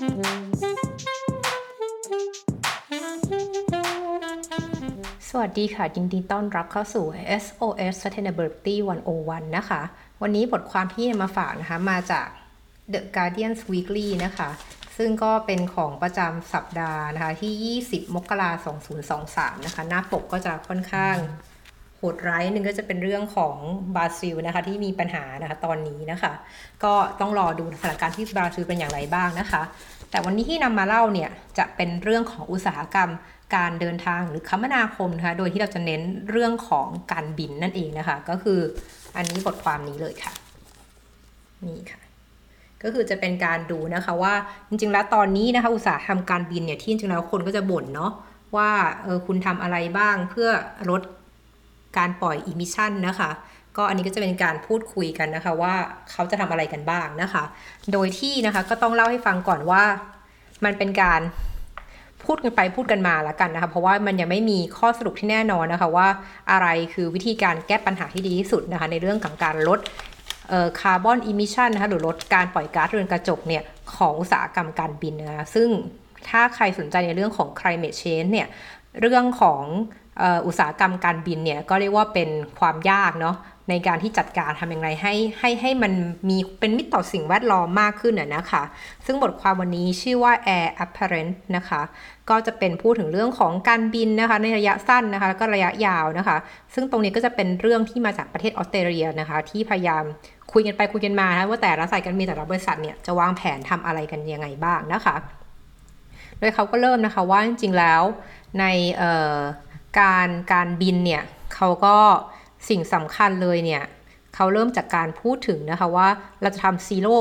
สวัสดีค่ะ ยินดีต้อนรับเข้าสู่ SOS Sustainability 101 นะคะ วันนี้บทความที่มาฝากนะคะ มาจาก The Guardian Weekly นะคะ ซึ่งก็เป็นของประจำสัปดาห์นะคะ ที่ 20 มกราคม 2023 นะคะ หน้าปกก็จะค่อนข้าง โหดร้ายหนึ่งก็จะเป็นเรื่องของบราซิลนะคะที่มีปัญหานะคะตอนนี้นะคะ ก็ต้องรอดูสถานการณ์ที่บราซิลเป็นอย่างไรบ้างนะคะ แต่วันนี้ที่นำมาเล่าเนี่ยจะเป็นเรื่องของอุตสาหกรรมการเดินทางหรือคมนาคมนะคะโดยที่เราจะเน้นเรื่องของการบินนั่นเองนะคะ ก็คืออันนี้บทความนี้เลยค่ะ นี่ค่ะก็คือจะเป็นการดูนะคะว่าจริงๆ แล้วตอนนี้นะคะอุตสาหกรรมการบินเนี่ยที่จริงๆแล้วคนก็จะบ่นเนาะว่าเออคุณทำอะไรบ้างเพื่อลด การปล่อย emission นะคะ ก็อันนี้ก็จะเป็นการพูดคุยกันนะคะว่าเขาจะทำอะไรกันบ้างนะคะ โดยที่นะคะก็ต้องเล่าให้ฟังก่อนว่ามันเป็นการพูดกันไปพูดกันมาแล้วกันนะคะ เพราะว่ามันยังไม่มีข้อสรุปที่แน่นอนนะคะว่าอะไรคือวิธีการแก้ปัญหาที่ดีที่สุดนะคะ ในเรื่องของการลด carbon emission นะคะหรือลดการปล่อยก๊าซเรือนกระจกเนี่ยของอุตสาหกรรมการบินนะคะซึ่งถ้าใครสนใจในเรื่องของ climate change เนี่ยเรื่องของ อุตสาหกรรมการบินเนี่ยก็เรียกว่าเป็นความยากเนาะในการที่จัดการทำอย่างไรให้ให้ให้มันมีเป็นมิตรต่อสิ่งแวดล้อมมากขึ้นนะคะ ซึ่งบทความวันนี้ชื่อว่า Air Apparent นะคะ ก็จะเป็นพูดถึงเรื่องของการบินนะคะ ในระยะสั้นนะคะแล้วก็ระยะยาวนะคะ ซึ่งตรงนี้ก็จะเป็นเรื่องที่มาจากประเทศออสเตรเลียนะคะ ที่พยายามคุยกันไปคุยกันมานะว่าแต่ละสายการบินแต่ละบริษัทเนี่ยจะวางแผนทำอะไรกันยังไงบ้างนะคะ โดยเขาก็เริ่มนะคะว่าจริงๆแล้วใน การการบินเนี่ยเขาก็สิ่งสำคัญเลยเนี่ยเขาเริ่มจากการพูดถึงนะคะว่าเราจะทำ zero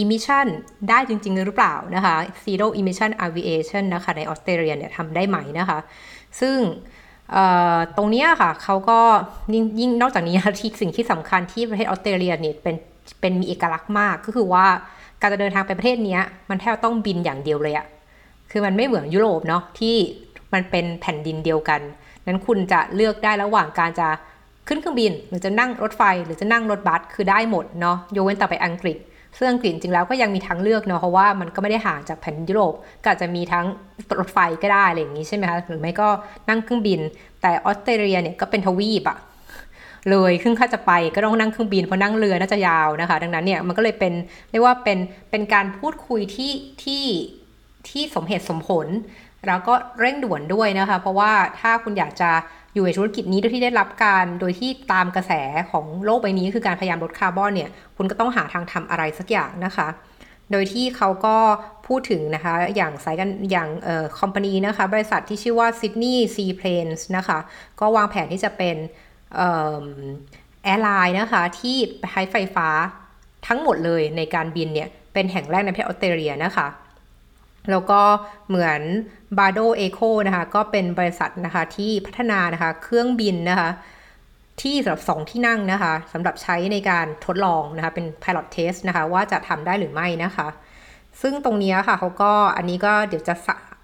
emission ได้จริง ๆ หรือเปล่านะคะ zero emission aviation นะคะในออสเตรเลียเนี่ยทำได้ไหมนะคะ ซึ่งตรงนี้ค่ะเขาก็ยิ่งนอกจากนี้ที่สิ่งที่สำคัญที่ประเทศออสเตรเลียเนี่ยเป็นเป็นมีเอกลักษณ์มากก็คือว่าการจะเดินทางไปประเทศนี้มันแทบต้องบินอย่างเดียวเลยอะคือมันไม่เหมือนยุโรปเนาะที่ มันเป็นแผ่นดินเดียวกัน นั้นคุณจะเลือกได้ระหว่างการจะขึ้นเครื่องบิน หรือจะนั่งรถไฟ หรือจะนั่งรถบัสคือได้หมดเนาะยกเว้นแต่ไปอังกฤษซึ่งอังกฤษจริงแล้วก็ยังมีทางเลือกเนาะเพราะว่ามันก็ไม่ได้ห่างจากแผ่นยุโรปก็อาจจะมีทั้งรถไฟก็ได้อะไรอย่างนี้ใช่ไหมคะหรือไม่ก็นั่งเครื่องบิน แต่ออสเตรเลียเนี่ยก็เป็นทวีปอะเลยครึ่งค่าจะไปก็ต้องนั่งเครื่องบินเพราะนั่งเรือน่าจะยาวนะคะ ดังนั้นเนี่ยมันก็เลยเป็นเรียกว่าเป็นเป็นการพูดคุยที่ที่ที่สมเหตุสมผล แล้วก็เร่งด่วนด้วยนะคะ เพราะว่าถ้าคุณอยากจะอยู่ในธุรกิจนี้โดยที่ได้รับการโดยที่ตามกระแสของโลกใบนี้คือการพยายามลดคาร์บอนเนี่ย คุณก็ต้องหาทางทำอะไรสักอย่างนะคะ โดยที่เขาก็พูดถึงนะคะ อย่างสายกันอย่างเอ่อคอมพานีนะคะ บริษัทที่ชื่อว่า Sydney Seaplanes นะคะ ก็วางแผนที่จะเป็นเอ่airline นะคะ ที่ใช้ไฟฟ้าทั้งหมดเลยในการบินเนี่ย เป็นแห่งแรกในประเทศออสเตรเลียนะคะ แล้วก็เหมือน b a r d o Eco นะคะก็เป็นบริษัทนะคะที่พัฒนานะคะเครื่องบินนะคะที่สำหรับ 2 ที่นั่งนะคะสำหรับใช้ในการทดลองนะคะเป็น pilot test นะคะว่าจะทำได้หรือไม่นะคะ ซึ่งตรงนี้ค่ะเขาก็อันนี้ก็เดี๋ยวจะ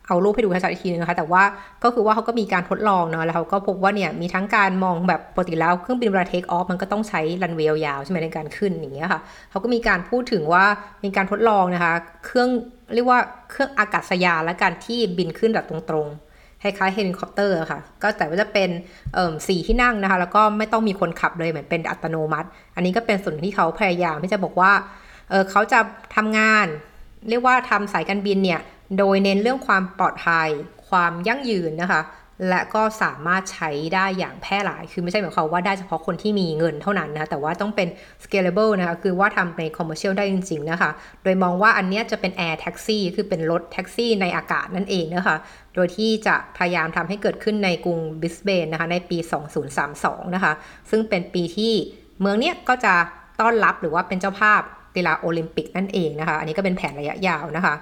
เอารูปให้ดูชัดอีกทีนึงนะคะแต่ว่าก็คือว่าเขาก็มีการทดลองเนาะแล้วเขาก็พบว่าเนี่ยมีทั้งการมองแบบปกติแล้วเครื่องบินเวลา take off มันก็ต้องใช้รันเวย์ยาวใช่ไหมในการขึ้นอย่างเงี้ยค่ะเขาก็มีการพูดถึงว่ามีการทดลองนะคะ เครื่อง เรียกว่าเครื่องอากาศยานและการที่บินขึ้นแบบตรงๆคล้ายๆเฮลิคอปเตอร์ค่ะ ก็แต่ว่าจะเป็นสี่ที่นั่งนะคะ แล้วก็ไม่ต้องมีคนขับเลยเหมือนเป็นอัตโนมัติ อันนี้ก็เป็นส่วนที่เขาพยายามที่จะบอกว่าเขาจะทำงาน เรียกว่าทำสายการบินเนี่ยโดยเน้นเรื่องความปลอดภัย ความยั่งยืนนะคะ และก็สามารถใช้ได้อย่างแพร่หลาย คือไม่ใช่หมายความว่าได้เฉพาะคนที่มีเงินเท่านั้นนะ แต่ว่าต้องเป็น scalable นะคะ คือว่าทำใน commercial ได้จริง ๆ นะคะ โดยมองว่าอันนี้จะเป็น air taxi คือเป็นรถแท็กซี่ในอากาศนั่นเองนะคะ โดยที่จะพยายามทำให้เกิดขึ้นในกรุงบิสเบนนะคะ ในปี 2032 นะคะ ซึ่งเป็นปีที่เมืองเนี้ยก็จะต้อนรับหรือว่าเป็นเจ้าภาพกีฬาโอลิมปิกนั่นเองนะคะ อันนี้ก็เป็นแผนระยะยาวนะคะ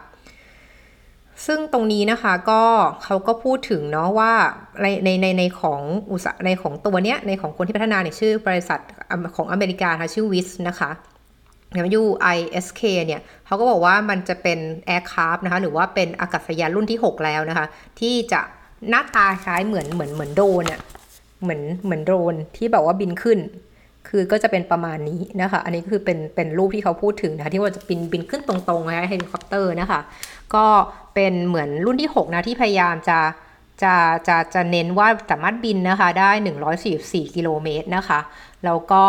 ซึ่งตรงนี้นะคะก็เขาก็พูดถึงเนาะว่าในในในในของอุตสาในของตัวเนี้ยในของคนที่พัฒนาเนี่ยชื่อบริษัทของอเมริกาค่ะชื่อวิสนะคะอย่าง UISK เนี่ยเขาก็บอกว่ามันจะเป็นแอร์คราฟนะคะหรือว่าเป็นอากาศยานรุ่นที่ 6 แล้วนะคะ ที่จะหน้าตาคล้ายเหมือนเหมือนเหมือนโดนเนี่ยเหมือนเหมือนโดรนที่แบบว่าบินขึ้น คือก็จะเป็นประมาณนี้นะคะ อันนี้ก็คือเป็นเป็นรูปที่เขาพูดถึงนะคะที่ว่าจะบินบินขึ้นตรงๆนะคะเฮลิคอปเตอร์นะคะ ก็เป็นเหมือนรุ่นที่ 6 นะที่พยายามจะจะจะจะเน้นว่าสามารถบินนะคะได้ 144 กิโลเมตรนะคะ แล้วก็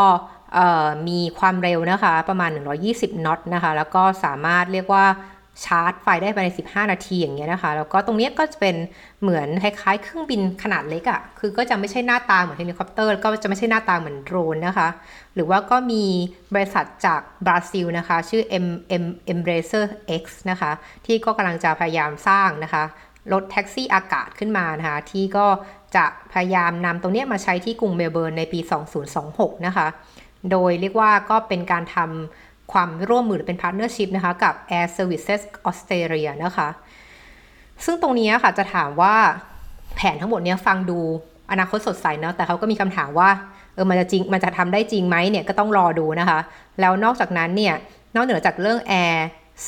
มีความเร็วนะคะประมาณ 120นอตนะคะ แล้วก็สามารถเรียกว่า ชาร์จไฟได้ภายใน 15 นาทีอย่างเงี้ยนะคะ แล้วก็ตรงนี้ก็จะเป็นเหมือนคล้ายๆเครื่องบินขนาดเล็กอะค่ะ คือก็จะไม่ใช่หน้าตาเหมือนเฮลิคอปเตอร์ก็จะไม่ใช่หน้าตาเหมือนโดรนนะคะ หรือว่าก็มีบริษัทจากบราซิลนะคะ ชื่อ M M Embraer X นะคะ ที่ก็กำลังจะพยายามสร้างนะคะรถแท็กซี่อากาศขึ้นมานะคะ ที่ก็จะพยายามนำตรงนี้มาใช้ที่กรุงเมลเบิร์นในปี 2026 นะคะ โดยเรียกว่าก็เป็นการทำ ความร่วมมือเป็น partnership นะคะกับ Air Services Australia นะคะ ซึ่งตรงนี้ค่ะจะถามว่าแผนทั้งหมดนี้ฟังดูอนาคตสดใสเนาะแต่เขาก็มีคำถามว่าเออมันจะจริงมันจะทำได้จริงไหมเนี่ยก็ต้องรอดูนะคะ แล้วนอกจากนั้นเนี่ยนอกเหนือจากเรื่อง Air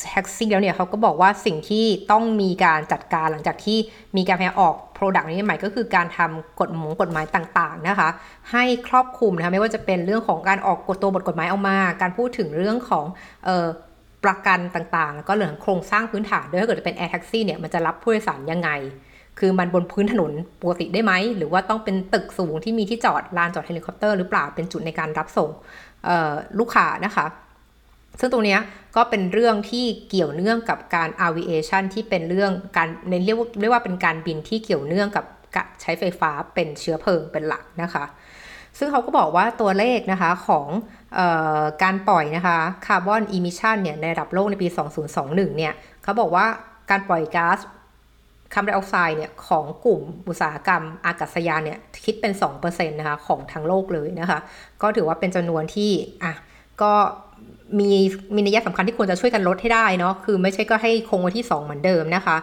แท็กซี่แล้วเนี่ยเขาก็บอกว่าสิ่งที่ต้องมีการจัดการหลังจากที่มีการพยายามออก Product นี้ใหม่ก็คือการทำกฎหมงกฎหมายต่างๆนะคะ ให้ครอบคลุมนะคะไม่ว่าจะเป็นเรื่องของการออกกฎตัวบทกฎหมายออกมา การพูดถึงเรื่องของออประกันต่างๆ แล้วก็เรื่องโครงสร้างพื้นฐานด้วยถ้าเกิดจะเป็น air taxi เนี่ยมันจะรับผู้โดยสารยังไง คือมันบนพื้นถนนปกติได้ไหม หรือว่าต้องเป็นตึกสูงที่มีที่จอดลานจอดเฮลิคอปเตอร์หรือเปล่าเป็นจุดในการรับส่งลูกค้านะคะ ซึ่งตรงนี้ก็เป็นเรื่องที่เกี่ยวเนื่องกับการ aviation ที่เป็นเรื่องการในเรียกเรียกว่าเป็นการบินที่เกี่ยวเนื่องกับใช้ไฟฟ้าเป็นเชื้อเพลิงเป็นหลักนะคะ ซึ่งเขาก็บอกว่าตัวเลขนะคะของออการปล่อยนะคะ carbon emission เนี่ยในระดับโลกในปี 2021 เนี่ยเขาบอกว่าการปล่อยก๊าซคาร์บอนไดออกไซด์เนี่ยของกลุ่มอุตสาหกรรมอากาศยานเนี่ยคิดเป็น2%นะคะของทั้งโลกเลยนะคะ ก็ถือว่าเป็นจำนวนที่อะก็ มีมีนัยสำคัญที่ควรจะช่วยกันลดให้ได้เนาะคือไม่ใช่ก็ให้คงไว้ที่ 2 เหมือนเดิมนะคะ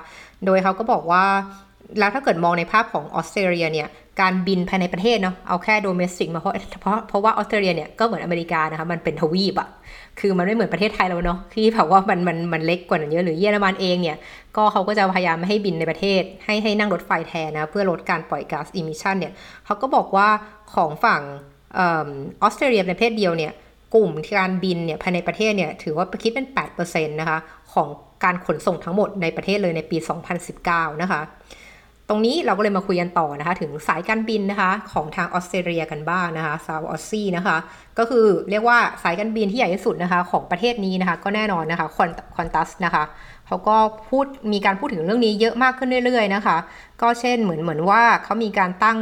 โดยเขาก็บอกว่าแล้วถ้าเกิดมองในภาพของออสเตรเลียเนี่ยการบินภายในประเทศเนาะเอาแค่ domestic มาเพราะเพราะเพราะว่าออสเตรเลียเนี่ยก็เหมือนอเมริกานะคะมันเป็นทวีปอะคือมันไม่เหมือนประเทศไทยเราเนาะที่แบบว่ามันมันมันเล็กกว่านั้นเยอะหรือเยอรมันเองเนี่ยก็เขาก็จะพยายามไม่ให้บินในประเทศ ให้ให้นั่งรถไฟแทนนะเพื่อลดการปล่อยก๊าซ emission เนี่ยเขาก็บอกว่าของฝั่งออสเตรเลียในประเทศเดียวเนี่ย กลุ่มการบินเนี่ยภายในประเทศเนี่ยถือว่าคิดเป็น 8%นะคะของการขนส่งทั้งหมดในประเทศเลยในปี 2019 นะคะ ตรงนี้เราก็เลยมาคุยกันต่อนะคะ ถึงสายการบินนะคะของทางออสเตรเลียกันบ้างนะคะซาวออสซี่นะคะ ก็คือเรียกว่าสายการบินที่ใหญ่ที่สุดนะคะของประเทศนี้นะคะ ก็แน่นอนนะคะ Qan Qantas นะคะเขาก็พูดมีการพูดถึงเรื่องนี้เยอะมากขึ้นเรื่อยๆนะคะ ก็เช่นเหมือนเหมือนว่าเขามีการตั้ง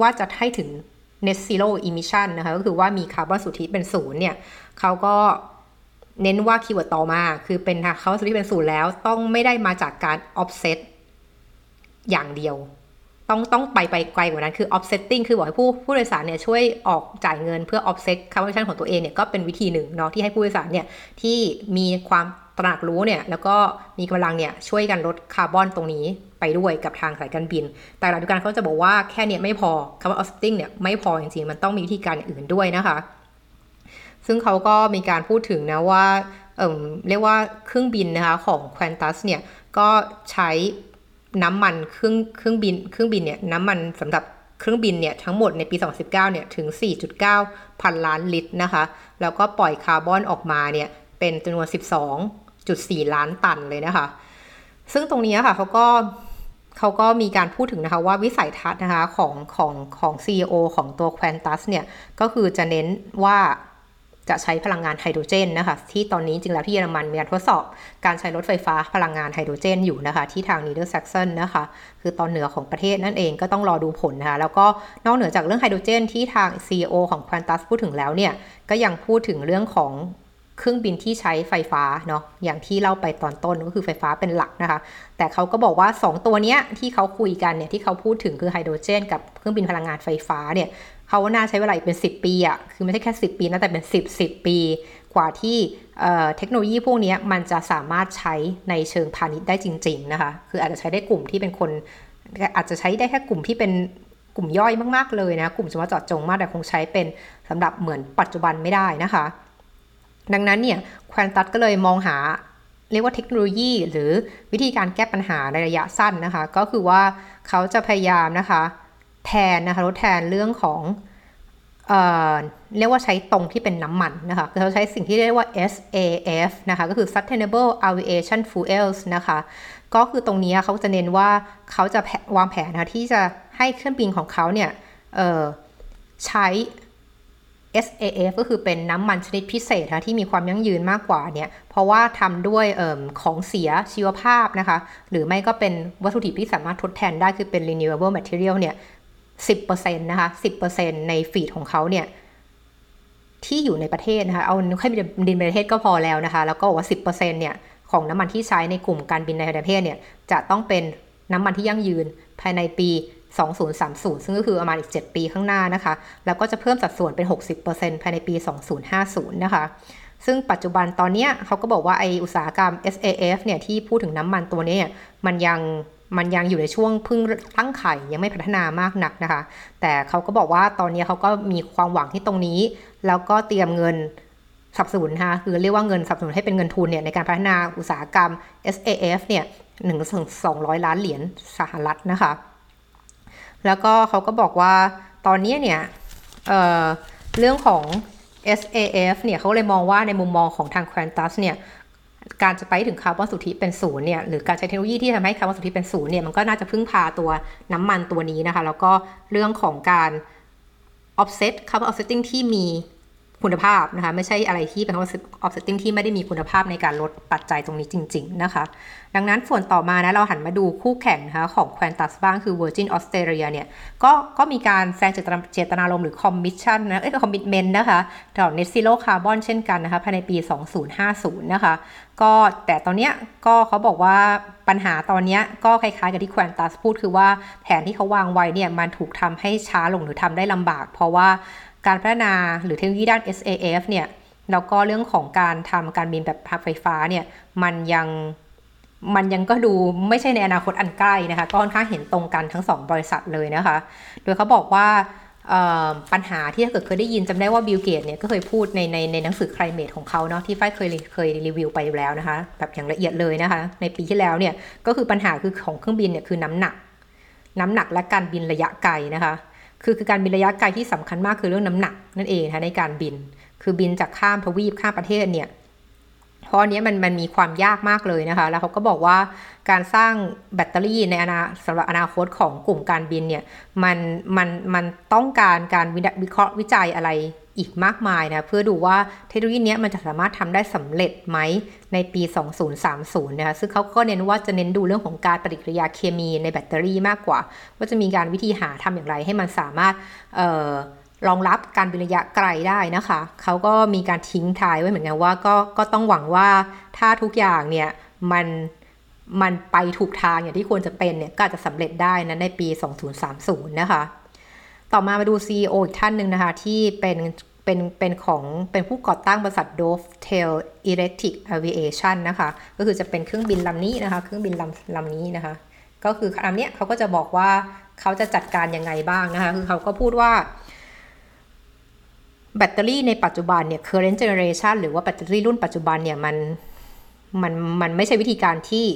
ว่าจะให้ถึง net zero emission นะคะก็คือว่ามีคาร์บอนสุทธิเป็นศูนย์เนี่ยเขาก็เน้นว่าคีย์เวิร์ดต่อมา คือเป็นเขาสุทธิเป็นศูนย์แล้ว ต้องไม่ได้มาจากการ offset อย่างเดียว ต้องต้องไปไปไกลกว่านั้นคือ offsetting คือบอกให้ผู้ผู้โดยสารเนี่ยช่วยออกจ่ายเงินเพื่อ offset carbon ของตัวเองเนี่ยก็เป็นวิธีหนึ่งเนาะที่ให้ผู้โดยสารเนี่ยที่มีความ ตระหนักรู้เนี่ยแล้วก็มีกำลังเนี่ยช่วยกันลดคาร์บอนตรงนี้ไปด้วยกับทางสายการบิน แต่หลังจากการเขาจะบอกว่าแค่เนี้ไม่พอคำว่า offsetting เนี่ยไม่พอจริงๆ มันต้องมีวิธีการอื่นด้วยนะคะ ซึ่งเขาก็มีการพูดถึงนะว่าเอ่อเรียกว่าเครื่องบินนะคะของ Qantas เนี่ยก็ใช้น้ำมันเครื่องเครื่องบินเครื่องบินเนี่ยน้ำมันสำหรับเครื่องบินเนี่ยทั้งหมดในปี 2019 เนี่ยถึง 4.9 พันล้านลิตรนะคะ แล้วก็ปล่อยคาร์บอนออกมาเนี่ยเป็นจำนวน 12.4ล้านตันเลยนะคะ ซึ่งตรงนี้ค่ะเขาก็เขาก็มีการพูดถึงนะคะว่าวิสัยทัศน์นะคะของของของ CEO ของตัว Quantas เนี่ยก็คือจะเน้นว่าจะใช้พลังงานไฮโดรเจนนะคะที่ตอนนี้จริงแล้วที่เยอรมันมีการทดสอบ การใช้รถไฟฟ้าพลังงานไฮโดรเจนอยู่นะคะที่ทาง Niedersachsen นะคะคือตอนเหนือของประเทศนั่นเองก็ต้องรอดูผลนะคะแล้วก็นอกเหนือจากเรื่องไฮโดรเจนที่ทาง CEO ของ Quantas พูดถึงแล้วเนี่ยก็ยังพูดถึงเรื่องของ เครื่องบินที่ใช้ไฟฟ้าเนาะอย่างที่เล่าไปตอนต้นก็คือไฟฟ้าเป็นหลักนะคะ แต่เขาก็บอกว่า 2 ตัวเนี้ยที่เขาคุยกันเนี่ยที่เขาพูดถึงคือไฮโดรเจน กับเครื่องบินพลังงานไฟฟ้าเนี่ยเขาว่าน่าใช้เวลาเป็น 10 ปีอะคือไม่ใช่แค่ 10 ปีนะแต่เป็น 10 10 ปี กว่าที่เทคโนโลยีพวกนี้มันจะสามารถใช้ในเชิงพาณิชย์ได้จริง ๆนะคะ คืออาจจะใช้ได้กลุ่มที่เป็นคน อาจจะใช้ได้แค่กลุ่มที่เป็นกลุ่มย่อยมากๆเลยนะ กลุ่มเฉพาะเจาะจงมากแต่คงใช้เป็นสำหรับเหมือนปัจจุบันไม่ได้นะคะ ดังนั้นเนี่ยควนตัสก็เลยมองหาเรียกว่าเทคโนโลยี หรือวิธีการแก้ปัญหาในระยะสั้นนะคะ ก็คือว่าเขาจะพยายามนะคะแทนนะคะลดแทนเรื่องของเอ่อเรียกว่าใช้ตรงที่เป็นน้ำมันนะคะเขาใช้สิ่งที่เรียกว่า SAF นะคะก็คือ Sustainable Aviation Fuels นะคะก็คือตรงนี้เขาจะเน้นว่าเขาจะวางแผนนะที่จะให้เครื่องบินของเขาเนี่ยใช้ SAF ก็คือเป็นน้ำมันชนิดพิเศษนะที่มีความยั่งยืนมากกว่าเนี่ยเพราะว่าทำด้วยอของเสียชีวภาพนะคะ หรือไม่ก็เป็นวัตถุดิบที่สามารถทดแทนได้คือเป็น renewable material เนี่ย10%นะคะ 10%ในฟีดของเขาเนี่ยที่อยู่ในประเทศนะคะ เอาแค่ดินประเทศก็พอแล้วนะคะ แล้วก็บอกว่า 10%เนี่ยของน้ำมันที่ใช้ในกลุ่มการบินในประเทศเนี่ยจะต้องเป็นน้ำมันที่ยั่งยืนภายในปี 2030 ซึ่งก็คือประมาณอีก 7 ปีข้างหน้านะคะ แล้วก็จะเพิ่มสัดส่วนเป็น 60%ภายในปี 2050 นะคะ ซึ่งปัจจุบันตอนนี้เขาก็บอกว่าไออุตสาหกรรม SAF เนี่ยที่พูดถึงน้ำมันตัวนี้มันยังมันยังอยู่ในช่วงพึ่งตั้งไข่ยังไม่พัฒนามากนักนะคะ แต่เขาก็บอกว่าตอนนี้เขาก็มีความหวังที่ตรงนี้ แล้วก็เตรียมเงินสับสนนะคะคือเรียกว่าเงินสับสนให้เป็นเงินทุนเนี่ยในการพัฒนาอุตสาหกรรม SAF เนี่ยหนึ่งถึงสองร้อยล้านเหรียญสหรัฐนะคะ แล้วก็เขาก็บอกว่าตอนนี้เนี่ยเเรื่องของ SAF เนี่ยเขาเลยมองว่าในมุมมองของทาง Qantas เนี่ยการจะไปถึงคาร์บอนสุทธิเป็นศูนย์เนี่ยหรือการใช้เทคโนโลยีที่ทำให้คาร์บอนสุทธิเป็นศูนย์เนี่ยมันก็น่าจะพึ่งพาตัวน้ำมันตัวนี้นะคะ แล้วก็เรื่องของการ offset carbon offsetting ที่มี คุณภาพนะคะไม่ใช่อะไรที่เป็น offsetting ที่ไม่ได้มีคุณภาพในการลดปัจจัยตรงนี้จริง ๆ นะคะ ดังนั้นส่วนต่อมานะเราหันมาดูคู่แข่งนะคะของ Qantas บ้างคือ Virgin Australia เนี่ยก็ก็มีการแสดงเจตนารมณ์หรือ commission นะเอ้ย commitment นะคะต่อ net zero carbon เช่นกันนะคะภายในปี 2050 นะคะก็แต่ตอนเนี้ยก็เขาบอกว่าปัญหาตอนนี้ก็คล้ายๆกับที่แควนตัสพูดคือว่าแผนที่เขาวางไว้เนี่ยมันถูกทำให้ช้าลงหรือทำได้ลำบาก เพราะว่า การพัฒนาหรือเทคโนโลยีด้าน SAF เนี่ยแล้วก็เรื่องของการทำการบินแบบพักไฟฟ้าเนี่ยมันยังมันยังก็ดูไม่ใช่ในอนาคตอันใกล้นะคะก็ค่อนข้างเห็นตรงกันทั้ง 2 บริษัทเลยนะคะ โดยเขาบอกว่าปัญหาที่ถ้าเกิดเคยได้ยินจำได้ว่าบิลเกตเนี่ยก็เคยพูดในในในหนังสือ climate ของเขาเนาะที่ฝ้ายเคยเคยรีวิวไปแล้วนะคะ แบบอย่างละเอียดเลยนะคะ ในปีที่แล้วเนี่ยก็คือปัญหาคือของเครื่องบินเนี่ยคือน้ำหนัก น้ำหนักและการบินระยะไกลนะคะ คือคือการบินระยะไกลที่สำคัญมากคือเรื่องน้ำหนักนั่นเองนะคะในการบิน คือบินจากข้ามทวีปข้ามประเทศเนี่ยเพราะอันนี้มันมันมีความยากมากเลยนะคะ แล้วเขาก็บอกว่าการสร้างแบตเตอรี่ในอนาสำหรับอนาคตของกลุ่มการบินเนี่ยมันมันมันต้องการการวิเคราะห์วิจัยอะไร อีกมากมายนะเพื่อดูว่าเทคโนโลยีนี้มันจะสามารถทำได้สำเร็จไหมในปี 2030 นะคะซึ่งเขาก็เน้นว่าจะเน้นดูเรื่องของการปฏิกิริยาเคมีในแบตเตอรี่มากกว่า ว่าจะมีการวิธีหาทำอย่างไรให้มันสามารถรองรับการบินระยะไกลได้นะคะ เขาก็มีการทิ้งทายไว้เหมือนกันว่าก็ก็ต้องหวังว่าถ้าทุกอย่างเนี่ยมันมันไปถูกทางอย่างที่ควรจะเป็นเนี่ยก็จะสำเร็จได้นะในปี 2030 นะคะ ต่อมามาดู CEO อีกท่านหนึ่งนะคะ ที่เป็นเป็นเป็นของเป็นผู้ก่อตั้งบริษัท Dovetail Electric Aviation นะคะ ก็คือจะเป็นเครื่องบินลำนี้นะคะ เครื่องบินลำลำนี้นะคะ ก็คือลำนี้เขาก็จะบอกว่าเขาจะจัดการยังไงบ้างนะคะ คือเขาก็พูดว่าแบตเตอรี่ในปัจจุบันเนี่ย current generation หรือว่าแบตเตอรี่รุ่นปัจจุบันเนี่ย มันมันมันไม่ใช่วิธีการที่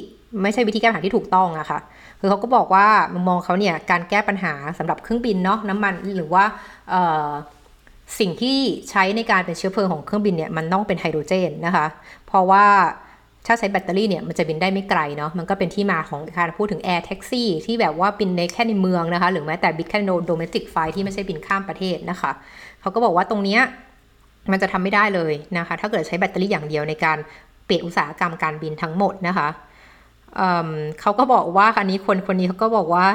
ไม่ใช่วิธีแก้ปัญหาที่ถูกต้องอะค่ะ คือเขาก็บอกว่ามุมมองเขาเนี่ยการแก้ปัญหาสำหรับเครื่องบินเนาะน้ำมันหรือว่าสิ่งที่ใช้ในการเป็นเชื้อเพลิงของเครื่องบินเนี่ยมันต้องเป็นไฮโดรเจนนะคะ เพราะว่าถ้าใช้แบตเตอรี่เนี่ยมันจะบินได้ไม่ไกลเนาะมันก็เป็นที่มาของการพูดถึง air taxi ที่แบบว่าบินในแค่ในเมืองนะคะ หรือแม้แต่บินแค่ domestic flight ที่ไม่ใช่บินข้ามประเทศนะคะ เขาก็บอกว่าตรงเนี้ยมันจะทำไม่ได้เลยนะคะ ถ้าเกิดใช้แบตเตอรี่อย่างเดียวในการเปลี่ยนอุตสาหกรรมการบินทั้งหมดนะคะ เขาก็บอกว่าคันนี้คนคนนี้เขาก็บอกว่า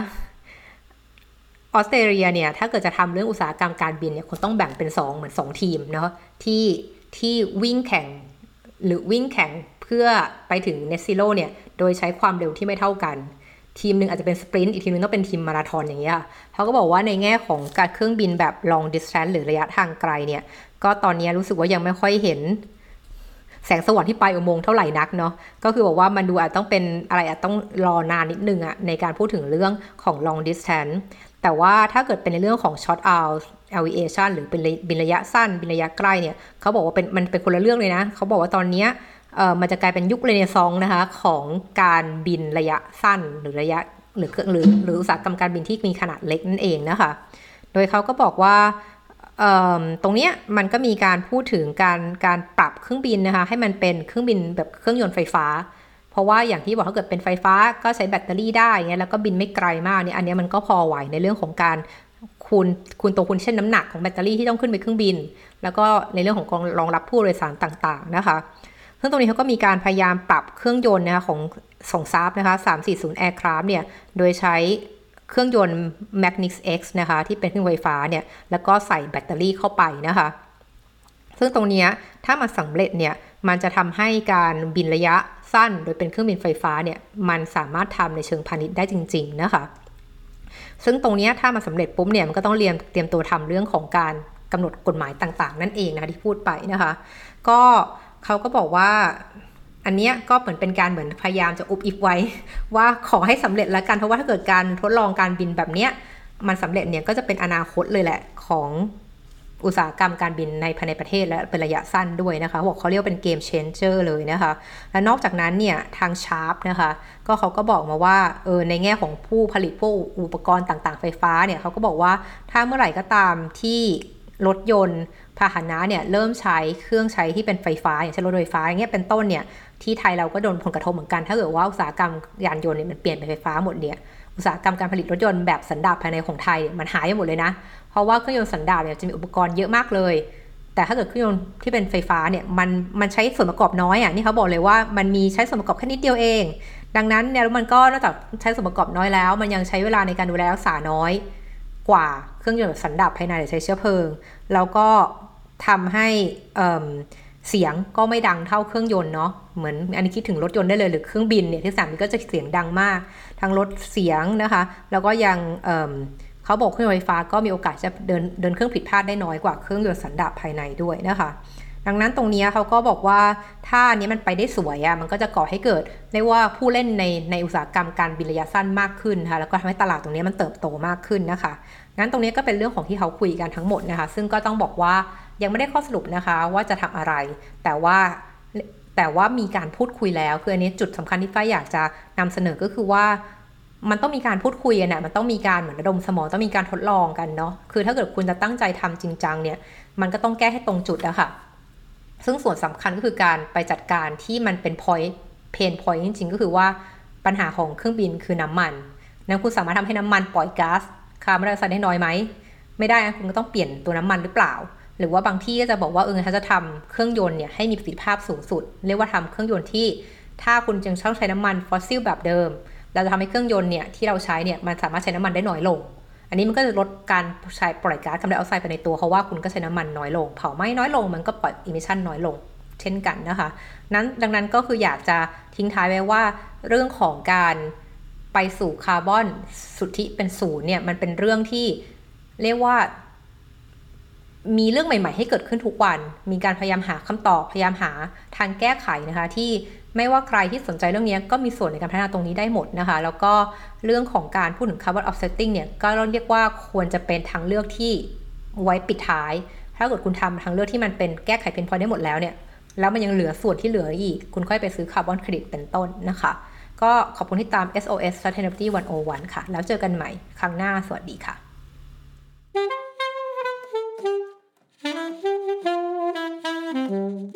ออสเตรเลียเนี่ยถ้าเกิดจะทำเรื่องอุตสาหกรรมการบินเนี่ยคนต้องแบ่งเป็น 2 เหมือน 2 ทีมเนาะที่ที่วิ่งแข่งหรือวิ่งแข่งเพื่อไปถึงเนซิโลเนี่ยโดยใช้ความเร็วที่ไม่เท่ากัน ทีมหนึ่งอาจจะเป็นสปรินต์อีกทีมนึงต้องเป็นทีมมาราธอนอย่างเงี้ยเขาก็บอกว่าในแง่ของการเครื่องบินแบบ long distance หรือระยะทางไกลเนี่ยก็ตอนนี้รู้สึกว่ายังไม่ค่อยเห็น แสงสว่างที่ปลายอุโมงค์เท่าไหร่นักเนาะก็คือบอกว่ามันดูอาจต้องเป็นอะไรอาจต้องรอนานนิดนึงอะในการพูดถึงเรื่องของ long distance แต่ว่าถ้าเกิดเป็นในเรื่องของ short out aviation หรือเป็นบินระยะสั้น บินระยะใกล้เนี่ยเขาบอกว่าเป็นมันเป็นคนละเรื่องเลยนะเขาบอกว่าตอนนี้เออมันจะกลายเป็นยุคเรเนซองนะคะ ของการบินระยะสั้นหรือระยะหรือหรือหรืออุตสาหกรรมการบินที่มีขนาดเล็กนั่นเองนะคะ โดยเขาก็บอกว่า ตรงเนี้ยมันก็มีการพูดถึงการการปรับเครื่องบินนะคะให้มันเป็นเครื่องบินแบบเครื่องยนต์ไฟฟ้า เพราะว่าอย่างที่บอกถ้าเกิดเป็นไฟฟ้าก็ใช้แบตเตอรี่ได้เงี้ยแล้วก็บินไม่ไกลมากเนี่ยอันนี้มันก็พอไหวในเรื่องของการคูณคูณตัวคูณเช่นน้ำหนักของแบตเตอรี่ที่ต้องขึ้นไปเครื่องบิน แล้วก็ในเรื่องของการรองรับผู้โดยสารต่างๆนะคะซึ่งตรงนี้เขาก็มีการพยายามปรับเครื่องยนต์นะคะของส่งซาบนะคะ340 Aircraft เนี่ยโดยใช้ เครื่องยนต์ Magnix X นะคะ ที่เป็นเครื่องไฟฟ้าเนี่ย แล้วก็ใส่แบตเตอรี่เข้าไปนะคะ ซึ่งตรงนี้ถ้ามันสำเร็จเนี่ย มันจะทำให้การบินระยะสั้น โดยเป็นเครื่องบินไฟฟ้าเนี่ย มันสามารถทำในเชิงพาณิชย์ได้จริง ๆ นะคะ ซึ่งตรงนี้ถ้ามันสำเร็จปุ๊บเนี่ย มันก็ต้องเรียมเตรียมตัวทำเรื่องของการกำหนดกฎหมายต่างๆ นั่นเองนะะที่พูดไปนะคะ ก็เขาก็บอกว่า อันนี้ก็เหมือนเป็นการเหมือนพยายามจะอุบอิบไว้ ว่าขอให้สำเร็จแล้วกัน เพราะว่าถ้าเกิดการทดลองการบินแบบเนี้ยมันสำเร็จเนี่ยก็จะเป็นอนาคตเลยแหละของอุตสาหกรรมการบินในภายในประเทศและเป็นระยะสั้นด้วยนะคะบอกเขาเรียกเป็นเกมเชนเจอร์เลยนะคะ และนอกจากนั้นเนี่ยทางชาร์ปนะคะก็เขาก็บอกมาว่าเออในแง่ของผู้ผลิตพวกอุปกรณ์ต่างๆไฟฟ้าเนี่ยเขาก็บอกว่าถ้าเมื่อไหร่ก็ตามที่รถยนต์ พาหนะเนี่ยเริ่มใช้เครื่องใช้ที่เป็นไฟฟ้า อย่างเช่นรถไฟฟ้าอย่างเงี้ยเป็นต้นเนี่ยที่ไทยเราก็โดนผลกระทบเหมือนกัน ถ้าเกิดว่าอุตสาหกรรมยานยนต์เนี่ยมันเปลี่ยนเป็นไฟฟ้าหมดเนี่ยอุตสาหกรรมการผลิตรถยนต์แบบสันดาปภายในของไทยมันหายไปหมดเลยนะ เพราะว่าเครื่องยนต์สันดาปเนี่ยจะมีอุปกรณ์เยอะมากเลย แต่ถ้าเกิดเครื่องยนต์ที่เป็นไฟฟ้าเนี่ยมันมันใช้ส่วนประกอบน้อยอะนี่เขาบอกเลยว่ามันมีใช้ส่วนประกอบแค่นิดเดียวเอง ดังนั้นเนี่ยมันก็นอกจากใช้ส่วนประกอบน้อยแล้ว มันยังใช้เวลาในการดูแลรักษาน้อย กว่าเครื่องยนต์สันดาปภายในหรือใช้เชื้อเพลิง แล้วก็ ทำให้เสียงก็ไม่ดังเท่าเครื่องยนต์เนาะเหมือนอันนี้คิดถึงรถยนต์ได้เลยหรือเครื่องบินเนี่ยที่สามนี้ก็จะเสียงดังมากทั้งรถเสียงนะคะ แล้วก็ยังเเขาบอกเครื่องไฟฟ้าก็มีโอกาสจะเดินเดินเครื่องผิดพลาดได้น้อยกว่าเครื่องยนต์สันดาปภายในด้วยนะคะ ดังนั้นตรงนี้เขาก็บอกว่าถ้าอันนี้มันไปได้สวยอะ่ะมันก็จะก่อให้เกิดเรียกว่าผู้เล่นในในอุตสาหกรรมการบินระยะสั้นมากขึ้นค่ะแล้วก็ทำให้ตลาดตรงนี้มันเติบโตมากขึ้นนะคะงั้นตรงนี้ก็เป็นเรื่องของที่เขาคุยกันทั้งหมดนะคะ ซึ่งก็ต้องบอกว่า ยังไม่ได้ข้อสรุปนะคะว่าจะทำอะไร แต่ว่าแต่ว่ามีการพูดคุยแล้วคืออันนี้จุดสำคัญที่ฝ้ายอยากจะนำเสนอก็คือว่ามันต้องมีการพูดคุยกันนะมันต้องมีการเหมือนระดมสมองต้องมีการทดลองกันเนาะคือถ้าเกิดคุณจะตั้งใจทำจริงจังเนี่ยมันก็ต้องแก้ให้ตรงจุดอะค่ะซึ่งส่วนสำคัญก็คือการไปจัดการที่มันเป็น point pain point จริง ๆ ก็คือว่าปัญหาของเครื่องบินคือน้ำมันนั้นคุณสามารถทำให้น้ำมันปล่อยก๊าซคาร์บอนไดออกไซด์ได้น้อยไหมไม่ได้คุณก็ต้องเปลี่ยนตัวน้ำมันหรือเปล่า หรือว่าบางที่ก็จะบอกว่าเออถ้าจะทำเครื่องยนต์เนี่ยให้มีประสิทธิภาพสูงสุด เรียกว่าทำเครื่องยนต์ที่ ถ้าคุณยังต้องใช้น้ำมันฟอสซิลแบบเดิม เราจะทำให้เครื่องยนต์เนี่ยที่เราใช้เนี่ยมันสามารถใช้น้ำมันได้น้อยลง อันนี้มันก็จะลดการใช้ปล่อยก๊าซคาร์บอนไดออกไซด์ไปในตัวเพราะว่าคุณก็ใช้น้ำมันน้อยลง เผาไหม้น้อยลงมันก็ปล่อย emission น้อยลง เช่นกันนะคะ นั้นดังนั้นก็คืออยากจะทิ้งท้ายไว้ว่าเรื่องของการไปสู่คาร์บอนสุทธิเป็นศูนย์เนี่ยมันเป็นเรื่องที่เรียกว่า มีเรื่องใหม่ๆ ให้เกิดขึ้นทุกวัน มีการพยายามหาคำตอบ พยายามหาทางแก้ไขนะคะ ที่ไม่ว่าใครที่สนใจเรื่องนี้ก็มีส่วนในการพัฒนาตรงนี้ได้หมดนะคะ แล้วก็เรื่องของการพูดถึง carbon offsetting เนี่ย ก็เรียกว่าควรจะเป็นทางเลือกที่ไว้ปิดท้าย ถ้าเกิดคุณทำทางเลือกที่มันเป็นแก้ไขเป็นพอได้หมดแล้วเนี่ย แล้วมันยังเหลือส่วนที่เหลืออีก คุณค่อยไปซื้อคาร์บอนเครดิตเป็นต้นนะคะ ก็ขอบคุณที่ตาม SOS Sustainability 101 ค่ะ แล้วเจอกันใหม่ครั้งหน้า สวัสดีค่ะ うん。